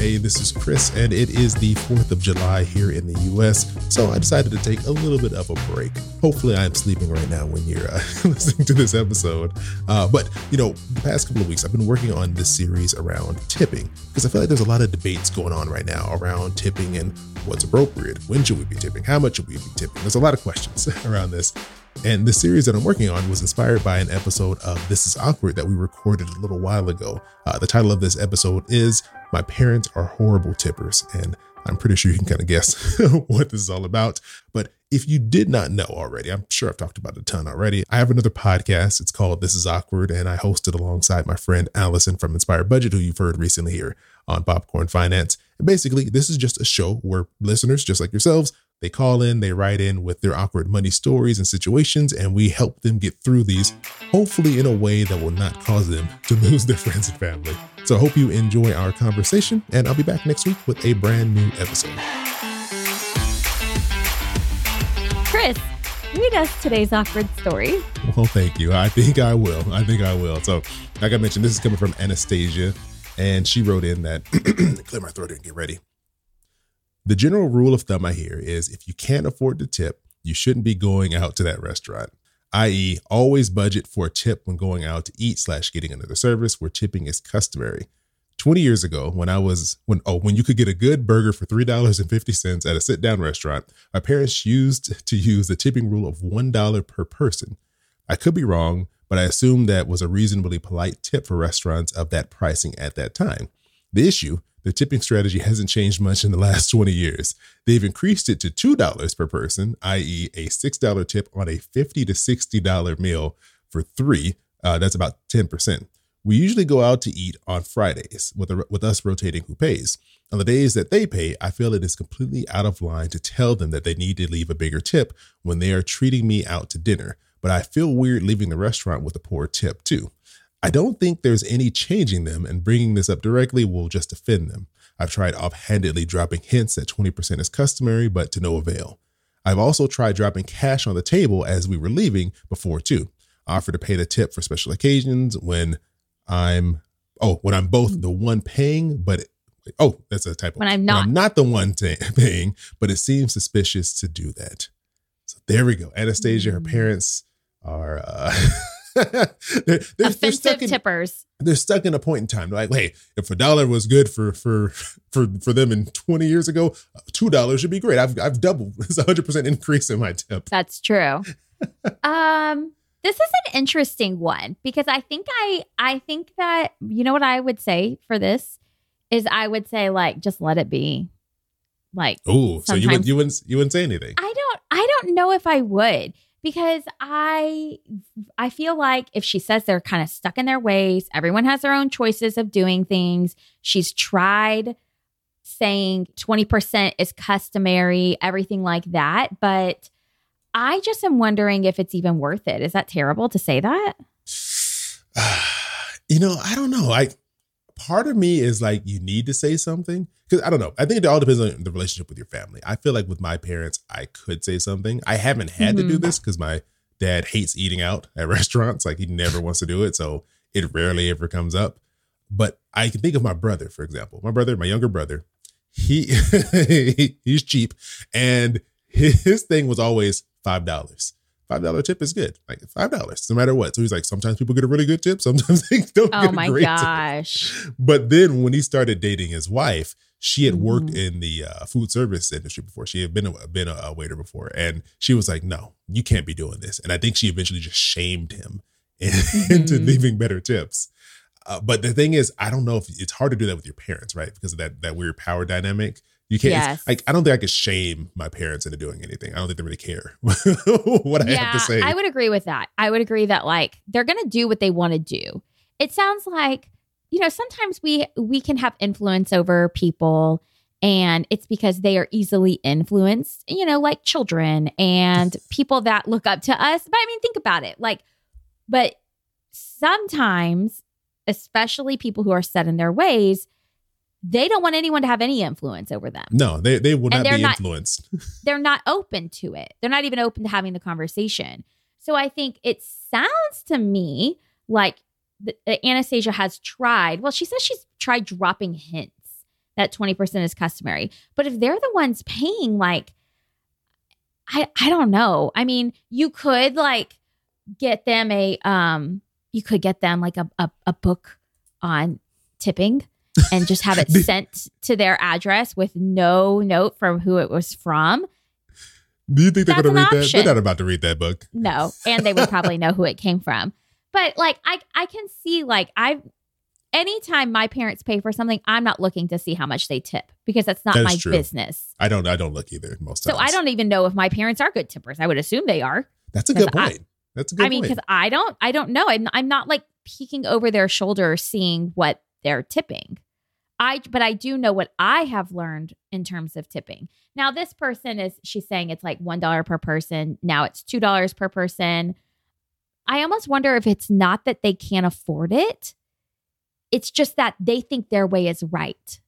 Hey, this is Chris, and it is the 4th of July here in the US, so I decided to take a little bit of a break. Hopefully, I'm sleeping right now when you're uh, listening to this episode. Uh, but, you know, the past couple of weeks, I've been working on this series around tipping because I feel like there's a lot of debates going on right now around tipping and what's appropriate. When should we be tipping? How much should we be tipping? There's a lot of questions around this. And the series that I'm working on was inspired by an episode of This Is Awkward that we recorded a little while ago. Uh, the title of this episode is My Parents Are Horrible Tippers. And I'm pretty sure you can kind of guess what this is all about. But if you did not know already, I'm sure I've talked about it a ton already. I have another podcast. It's called This Is Awkward, and I host it alongside my friend Allison from Inspired Budget, who you've heard recently here on Popcorn Finance. And basically, this is just a show where listeners, just like yourselves, they call in, they write in with their awkward money stories and situations, and we help them get through these, hopefully in a way that will not cause them to lose their friends and family. So I hope you enjoy our conversation, and I'll be back next week with a brand new episode. Chris, read us today's awkward story. Well, thank you. I think I will. I think I will. So, like I mentioned, this is coming from Anastasia, and she wrote in that clear my throat and get ready. The general rule of thumb I hear is if you can't afford to tip, you shouldn't be going out to that restaurant. I.e., always budget for a tip when going out to eat slash getting another service where tipping is customary. 20 years ago, when I was when oh when you could get a good burger for three dollars and fifty cents at a sit down restaurant, my parents used to use the tipping rule of one dollar per person. I could be wrong, but I assume that was a reasonably polite tip for restaurants of that pricing at that time. The issue the tipping strategy hasn't changed much in the last 20 years. They've increased it to $2 per person, i.e., a $6 tip on a 50 to $60 meal for three. Uh, that's about 10%. We usually go out to eat on Fridays, with, a, with us rotating who pays. On the days that they pay, I feel it is completely out of line to tell them that they need to leave a bigger tip when they are treating me out to dinner. But I feel weird leaving the restaurant with a poor tip, too. I don't think there's any changing them, and bringing this up directly will just offend them. I've tried offhandedly dropping hints that 20% is customary, but to no avail. I've also tried dropping cash on the table as we were leaving before too. I offer to pay the tip for special occasions when I'm oh when I'm both the one paying, but oh that's a typo. When I'm not, when I'm not the one t- paying, but it seems suspicious to do that. So there we go. Anastasia, her mm. parents are. Uh, they're, they're, Offensive they're stuck in, tippers. They're stuck in a point in time. Like, hey, if a dollar was good for for for for them in 20 years ago, two dollars should be great. I've I've doubled. It's a hundred percent increase in my tip. That's true. um, this is an interesting one because I think I I think that you know what I would say for this is I would say like just let it be. Like oh, so you would you wouldn't you wouldn't say anything. I don't I don't know if I would because I I feel like if she says they're kind of stuck in their ways, everyone has their own choices of doing things. She's tried saying 20% is customary, everything like that, but I just am wondering if it's even worth it. Is that terrible to say that? you know, I don't know. I part of me is like you need to say something because I don't know. I think it all depends on the relationship with your family. I feel like with my parents, I could say something. I haven't had mm-hmm. to do mm-hmm. this because my dad hates eating out at restaurants. Like he never wants to do it, so it rarely ever comes up. But I can think of my brother, for example. My brother, my younger brother, he he's cheap, and his thing was always five dollars five dollar tip is good. Like five dollars, no matter what. So he's like, sometimes people get a really good tip, sometimes they don't oh get a great gosh. tip. Oh my gosh. But then when he started dating his wife, she had worked mm-hmm. in the uh, food service industry before. She had been a, been a, waiter before, and she was like, "No, you can't be doing this." And I think she eventually just shamed him mm-hmm. into leaving better tips. Uh, but the thing is, I don't know if it's hard to do that with your parents, right? Because of that that weird power dynamic. You can't. Yes. Like I don't think I could shame my parents into doing anything. I don't think they really care what I yeah, have to say. I would agree with that. I would agree that like they're gonna do what they want to do. It sounds like you know sometimes we we can have influence over people and it's because they are easily influenced you know like children and people that look up to us but i mean think about it like but sometimes especially people who are set in their ways they don't want anyone to have any influence over them. No, they, they will not be influenced. they're not open to it. They're not even open to having the conversation. So I think it sounds to me like the, Anastasia has tried. Well, she says she's tried dropping hints that 20% is customary. But if they're the ones paying, like, I, I don't know. I mean, you could like get them a um you could get them like a, a, a book on tipping and just have it sent to their address with no note from who it was from. Do you think they're going to read that? They're not about to read that book. No, and they would probably know who it came from. But like I I can see like I anytime my parents pay for something, I'm not looking to see how much they tip because that's not That my true. business. I don't. I don't look either most So times. I don't even know if my parents are good tippers. I would assume they are. That's a good 'cause I- point. That's a good I mean, because I don't, I don't know. I'm, I'm not like peeking over their shoulder, seeing what they're tipping. I, but I do know what I have learned in terms of tipping. Now, this person is, she's saying it's like one dollar per person. Now it's two dollars per person. I almost wonder if it's not that they can't afford it. It's just that they think their way is right.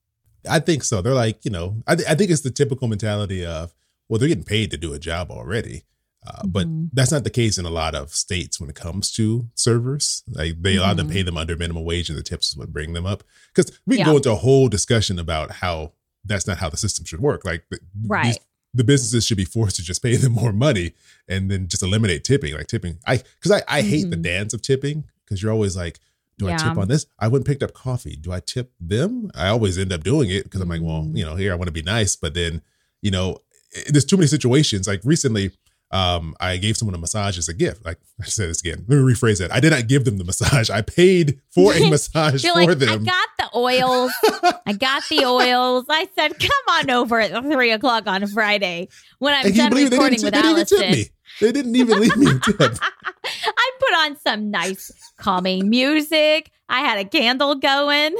I think so. They're like, you know, I, th- I think it's the typical mentality of, well, they're getting paid to do a job already. Uh, But Mhm. that's not the case in a lot of states when it comes to servers. Like they allow them Mhm. pay them under minimum wage, and the tips is what bring them up. Because we can Yeah. go into a whole discussion about how that's not how the system should work. Like the, Right. these- the businesses should be forced to just pay them more money and then just eliminate tipping. Like tipping, I because I, I hate the Mhm. dance of tipping because you're always like, do I tip on this? I went and picked up coffee. Do I tip them? I always end up doing it because I'm like, well, Mm. you know, here I want to be nice, but then, you know, eh, there's too many situations. Like recently, um, I gave someone a massage as a gift. Like I said this again. Let me rephrase that. I did not give them the massage. I paid for a massage You're for like, I them. got the oils. I got the oils. I said, come on over at three o'clock on Friday when I'm and can you done recording didn't, with they didn't even Allison. They didn't even leave me a tip. I put on some nice calming music. I had a candle going.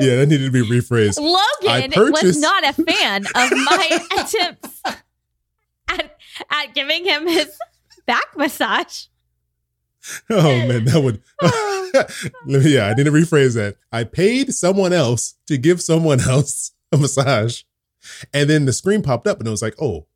yeah, that needed to be rephrased. Logan was not a fan of my attempts at, giving him his back massage. Oh man, that would. Yeah, I need to rephrase that. I paid someone else to give someone else a massage, and then the screen popped up, and it was like, "Oh,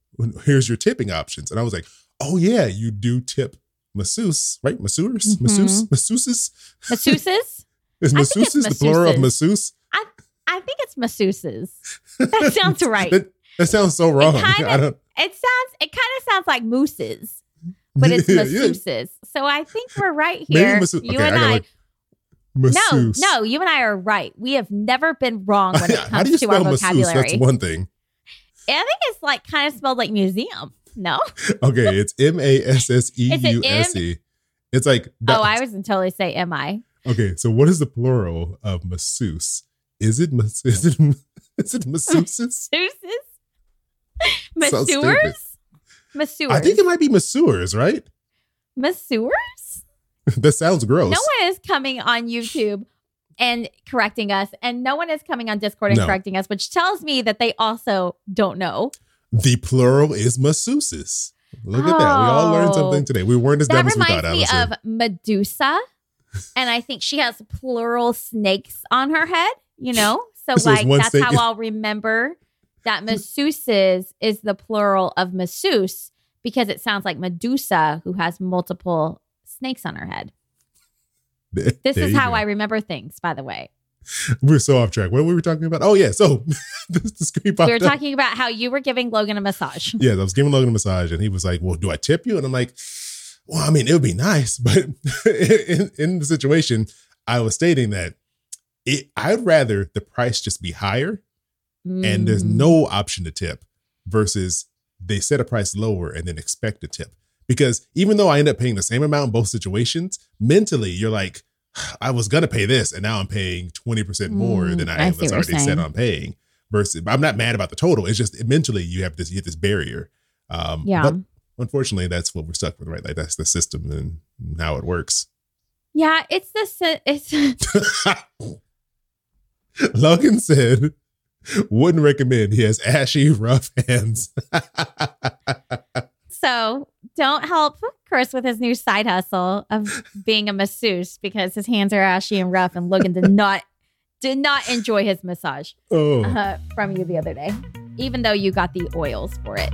here's your tipping options." And I was like, "Oh yeah, you do tip masseuse, right? Masseurs, Mhm. masseuse, masseuses. Masseuses? Is masseuses the plural of masseuse? I I think it's masseuses. That sounds right. that, that sounds so wrong. kinda- I don't. It sounds, it kind of sounds like mooses, but it's Yeah, yeah. masseuses. So I think we're right here. masseuse- you okay, and I I. Masseuse. no, no, you and I are right. We have never been wrong when it comes you to our spell masseuse? vocabulary. That's one thing. I think it's like kind of spelled like museum. No? Okay, it's M A S S E U S E. It's like Oh, I was totally say, am I? Okay, so what is the plural of masseuse? Is it mas- is it is it masseuses? Masseuses? Masseurs? Masseurs. I think it might be masseurs, right? Masseurs? that sounds gross. No one is coming on YouTube and correcting us, and no one is coming on Discord and No. correcting us, which tells me that they also don't know. the plural is masseuses. Look at that. We all learned Oh. something today. We weren't as dumb as we reminds thought, me Allison. of Medusa, and I think she has plural snakes on her head. You know, so, So like that's snake- how I'll remember that hmm. masseuses is the plural of masseuse because it sounds like Medusa, who has multiple snakes on her head. This there is how go. I remember things, by the way. We're so off track. What were we talking about? Oh yeah, so the, the screen We were up. talking about how you were giving Logan a massage. Yeah, I was giving Logan a massage, and he was like, "Well, do I tip you?" And I'm like, "Well, I mean, it would be nice, but in, in the situation, I was stating that it, I'd rather the price just be higher, and there's Mm. no option to tip, versus they set a price lower and then expect a tip. Because even though I end up paying the same amount in both situations, mentally you're like, I was gonna pay this, and now I'm paying twenty percent more Mm, than I I, was already set on paying. Versus, I'm not mad about the total. It's just mentally you have this you hit this barrier. Um, Yeah. But unfortunately, that's what we're stuck with, right? Like that's the system and how it works. Yeah, it's the it's Logan said, "Wouldn't recommend." He has ashy, rough hands. so don't help Chris with his new side hustle of being a masseuse because his hands are ashy and rough, and Logan did not did not enjoy his massage oh, uh, from you the other day, even though you got the oils for it.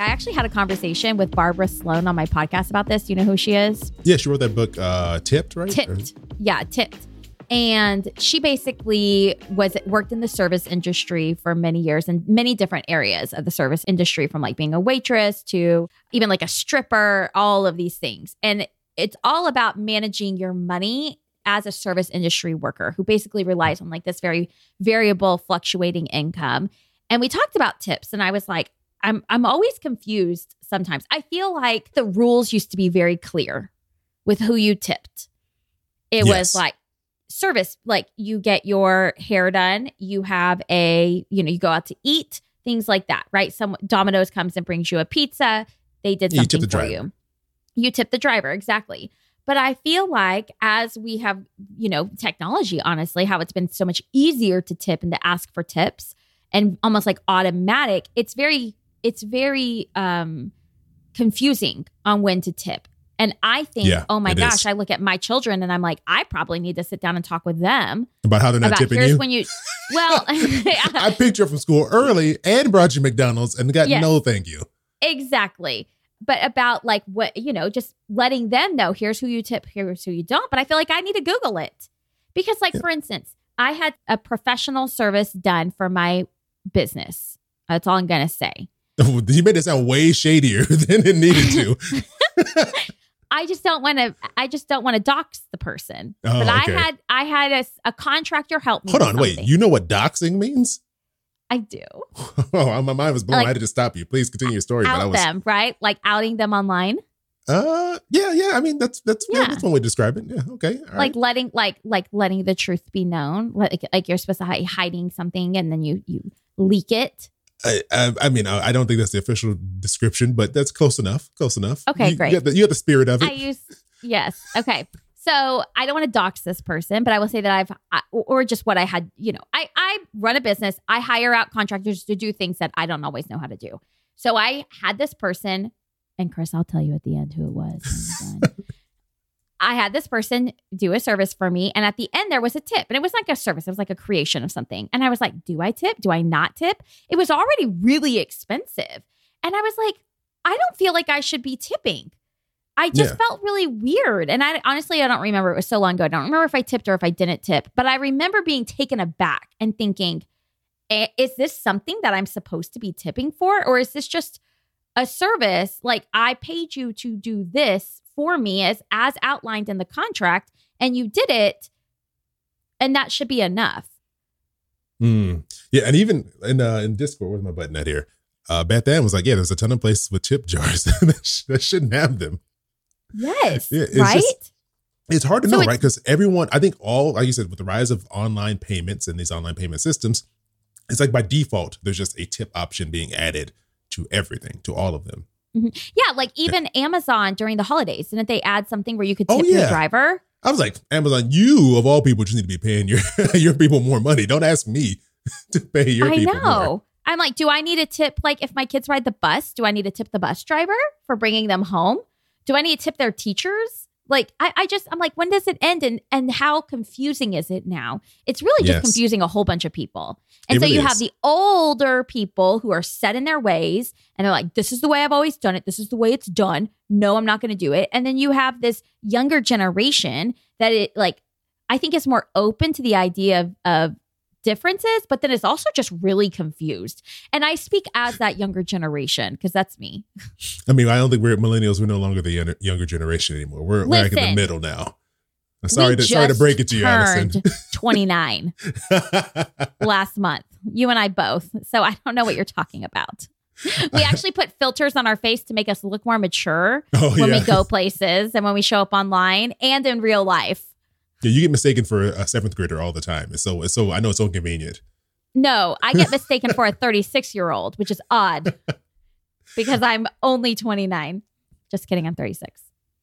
I actually had a conversation with Barbara Sloan on my podcast about this. You know who she is? Yeah, she wrote that book, uh, Tipped, right? Tipped. Yeah, Tipped. And she basically was worked in the service industry for many years in many different areas of the service industry, from like being a waitress to even like a stripper, all of these things. And it's all about managing your money as a service industry worker who basically relies on like this very variable fluctuating income. And we talked about tips and I was like, I'm I'm always confused sometimes. I feel like the rules used to be very clear with who you tipped. It Yes. was like service, like you get your hair done, you have a, you know, you go out to eat, things like that, right? Some Domino's comes and brings you a pizza. They did you something the for driver. you. You tip the driver, exactly. But I feel like as we have, you know, technology, honestly, how it's been so much easier to tip and to ask for tips and almost like automatic, it's very, it's very um confusing on when to tip. And I think, Yeah, oh my gosh, is. I look at my children and I'm like, I probably need to sit down and talk with them About how they're not about tipping here's you. when you well I picked you up from school early and brought you McDonald's and got Yes. no thank you. Exactly. But about like what, you know, just letting them know here's who you tip, here's who you don't. But I feel like I need to Google it. Because, like, for instance, I had a professional service done for my business. That's all I'm going to say. You made it sound way shadier than it needed to. I just don't want to, I just don't want to dox the person. Oh, but okay. I had, I had a, a contractor help me. Hold on, wait. You know what doxing means? I do. Oh, my mind was blown. Like- I had to stop you. Please continue your story. but I Out was, them, right? Like outing them online. uh, yeah, yeah. I mean, that's that's yeah. Yeah. that's one way to describe it. Yeah, okay, all right. like letting like like letting the truth be known like like you're supposed to be hiding something and then you you leak it I, I, I mean, I, I don't think that's the official description, but that's close enough. Close enough. Okay, you, great. You have, the, you the spirit of it. i use yes okay so i don't want to dox this person but i will say that i've I, or just what i had you know i i run a business i hire out contractors to do things that i don't always know how to do so i had this person and chris i'll tell you at the end who it was when I'm done. I had this person do a service for me, and at the end there was a tip, and it was like a service; it was like a creation of something. And I was like, "Do I tip? Do I not tip?" It was already really expensive, and I was like, "I don't feel like I should be tipping." I just Yeah. felt really weird, and I honestly I don't remember. It was so long ago. I don't remember if I tipped or if I didn't tip, but I remember being taken aback and thinking, "Eh, "Is this something that I'm supposed to be tipping for, or is this just?" a service like I paid you to do this for me as as outlined in the contract and you did it and that should be enough. Mm. Yeah, and even in uh, in Discord, where's my button at here? Uh, Beth Ann was like, "Yeah, there's a ton of places with tip jars that, sh- that shouldn't have them." Yes. Yeah, it's right? just- It's hard to So know, right? Because everyone, I think, all like you said, with the rise of online payments and these online payment systems, it's like by default, there's just a tip option being added to everything, to all of them. Mm-hmm. yeah, like even Amazon during the holidays, didn't they add something where you could Oh, tip your driver? I was like, Amazon, you of all people just need to be paying your your people more money. Don't ask me to pay your I people know. more. I'm like, do I need a tip? Like, if my kids ride the bus, do I need to tip the bus driver for bringing them home? Do I need to tip their teachers? Like, I, I just, I'm like, when does it end? And and how confusing is it now? It's really just Yes. confusing a whole bunch of people. And It so really you have the older people who are set in their ways and they're like, this is the way I've always done it. This is the way it's done. No, I'm not going to do it. And then you have this younger generation that it like, I think is more open to the idea of, of differences, but then is also just really confused. And I speak as that younger generation because that's me. I mean, I don't think we're millennials. We're no longer the younger, younger generation anymore. We're, we're like in the middle now. I'm sorry to sorry to break it to you, Allison. 29 last month. You and I both. So I don't know what you're talking about. We actually put filters on our face to make us look more mature oh when yeah. we go places and when we show up online and in real life. Yeah, you get mistaken for a seventh grader all the time. It's so it's so I know it's so convenient. No, I get mistaken for a 36 year old, which is odd because I'm only 29. Just kidding, I'm 36.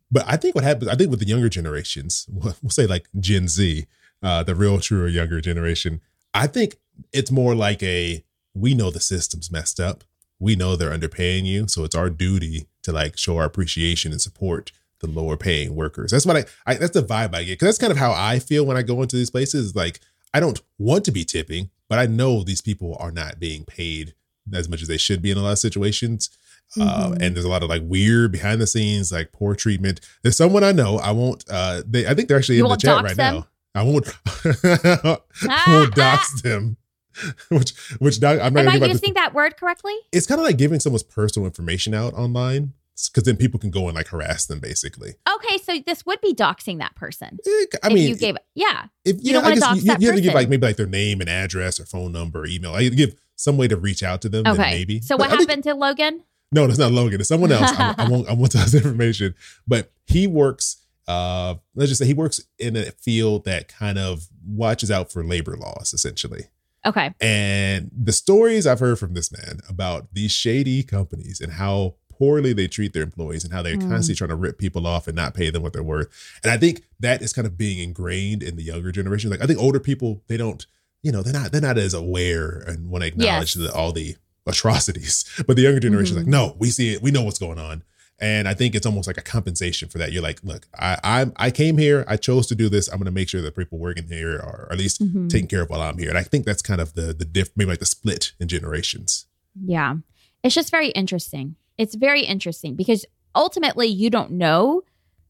But I think what happens, I think with the younger generations, we'll we'll say like Gen Z, uh, the real true younger generation, I think it's more like a we know the system's messed up. We know they're underpaying you. So it's our duty to like show our appreciation and support the lower paying workers. That's what I, I that's the vibe I get. Cause that's kind of how I feel when I go into these places. Like I don't want to be tipping, but I know these people are not being paid as much as they should be in a lot of situations. Uh, Mhm. and there's a lot of like weird behind the scenes, like poor treatment. There's someone I know. I won't. Uh, they. I think they're actually You in the chat right them? now. I won't. I won't dox them. Which, which doc, I'm not Am I using that word correctly? It's kind of like giving someone's personal information out online, because then people can go and like harass them, basically. Okay, so this would be doxing that person. Eh, I if mean, you gave, yeah, if you yeah, don't I wanna guess dox you, that you have to give like maybe like their name and address or phone number or email. I give some way to reach out to them. then okay. maybe. So But what I think- happened to Logan? No, it's not Logan. It's someone else. I, I won't. I won't tell his information. But he works. Uh, let's just say he works in a field that kind of watches out for labor laws, essentially. Okay, And the stories I've heard from this man about these shady companies and how poorly they treat their employees and how they're Mm. constantly trying to rip people off and not pay them what they're worth. And I think that is kind of being ingrained in the younger generation. Like I think older people, they don't, you know, they're not they're not as aware and want to acknowledge Yes. the, all the atrocities. But the younger generation Mhm. is like, no, we see it, we know what's going on. And I think it's almost like a compensation for that. You're like, look, I I, I came here, I chose to do this. I'm going to make sure that people working here are at least Mhm. taken care of while I'm here. And I think that's kind of the the diff, maybe like the split in generations. yeah, it's just very interesting. It's very interesting because ultimately you don't know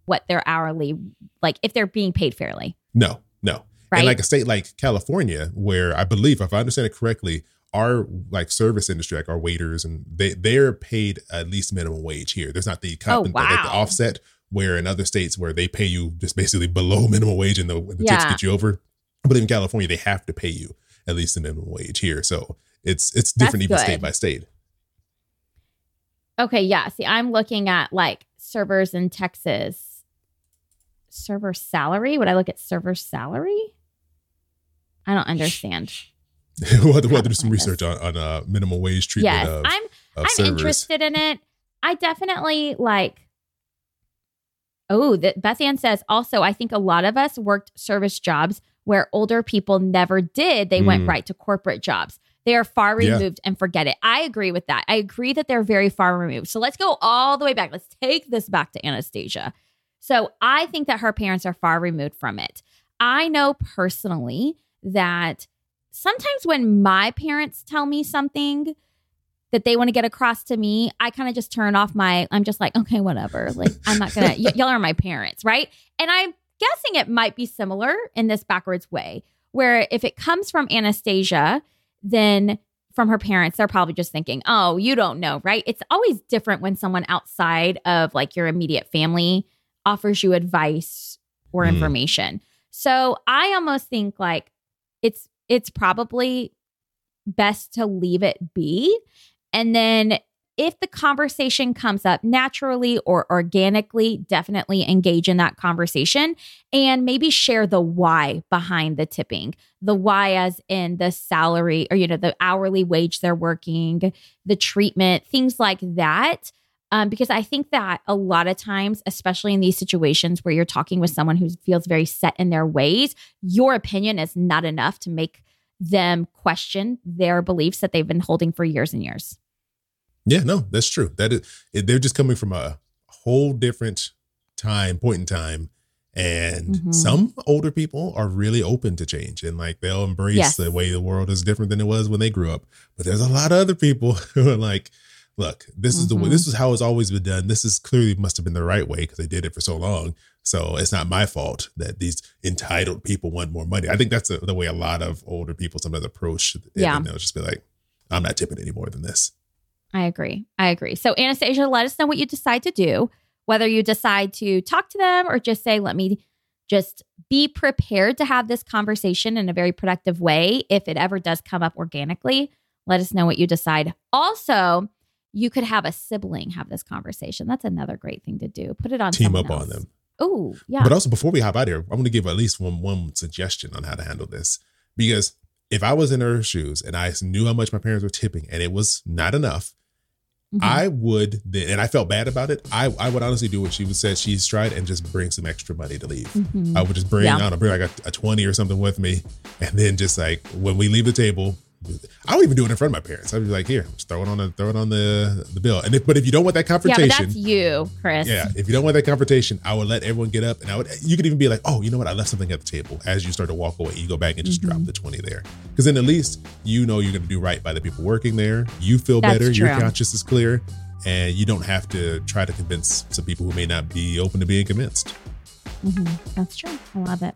what their hourly, like if they're being paid fairly, No, no. right? And like a state like California, where I believe, if I understand it correctly, our like service industry, like our waiters, and they they're paid at least minimum wage here. There's not the comp- Oh, like the offset where in other states where they pay you just basically below minimum wage and the, the tips get you over. Believe in California they have to pay you at least the minimum wage here. So it's it's That's different even good. state by state. Okay, yeah. See, I'm looking at like servers in Texas. Server salary? Would I look at server salary? I don't understand. we'll, have to, we'll have to do some research on, on uh, minimum wage treatment yes, of, I'm of I'm servers. interested in it. I definitely like. Oh, that Beth Ann says also. I think a lot of us worked service jobs where older people never did. They went Mm. right to corporate jobs. They are far Yeah. removed and forget it. I agree with that. I agree that they're very far removed. So let's go all the way back. Let's take this back to Anastasia. So I think that her parents are far removed from it. I know personally that sometimes when my parents tell me something that they want to get across to me, I kind of just turn off my, I'm just like, okay, whatever. Like, I'm not gonna, y- y'all are my parents, right? And I'm guessing it might be similar in this backwards way, where if it comes from Anastasia, then from her parents, they're probably just thinking, oh, you don't know, right? It's always different when someone outside of like your immediate family offers you advice or Mm. information. So I almost think like it's it's probably best to leave it be. And then if the conversation comes up naturally or organically, definitely engage in that conversation and maybe share the why behind the tipping. The why, as in the salary or, you know, the hourly wage they're working, the treatment, things like that. Um, because I think that a lot of times, especially in these situations where you're talking with someone who feels very set in their ways, your opinion is not enough to make them question their beliefs that they've been holding for years and years. Yeah, no, that's true. That is, they're just coming from a whole different time, point in time. And Mhm. some older people are really open to change and like they'll embrace Yes. the way the world is different than it was when they grew up. But there's a lot of other people who are like, look, this is the way, this is how it's always been done. This is clearly must have been the right way because they did it for so long. So it's not my fault that these entitled people want more money. I think that's the, the way a lot of older people sometimes approach. it. Yeah. And they'll just be like, I'm not tipping any more than this. I agree. I agree. So, Anastasia, let us know what you decide to do, whether you decide to talk to them or just say, let me just be prepared to have this conversation in a very productive way. If it ever does come up organically, let us know what you decide. Also, you could have a sibling have this conversation. That's another great thing to do. Put it on Team up on them. Oh, yeah. But also, before we hop out here, I'm going to give at least one one suggestion on how to handle this. Because if I was in her shoes and I knew how much my parents were tipping and it was not enough, Mhm. I would then, and I felt bad about it. I, I would honestly do what she would say she's tried and just bring some extra money to leave. Mhm. I would just bring, Yeah. I don't know, bring like a, a 20 or something with me. And then just like when we leave the table, I don't even do it in front of my parents. I'd be like, here, just throw it on the throw it on the the bill. And if but if you don't want that Yeah, confrontation, but that's you, Chris. yeah, if you don't want that confrontation, I would let everyone get up and I would you could even be like, oh, you know what? I left something at the table. As you start to walk away, you go back and just drop the 20 there. Because then at least you know you're gonna do right by the people working there. You feel That's better, your conscience is clear, and you don't have to try to convince some people who may not be open to being convinced. Mhm. That's true. I love it.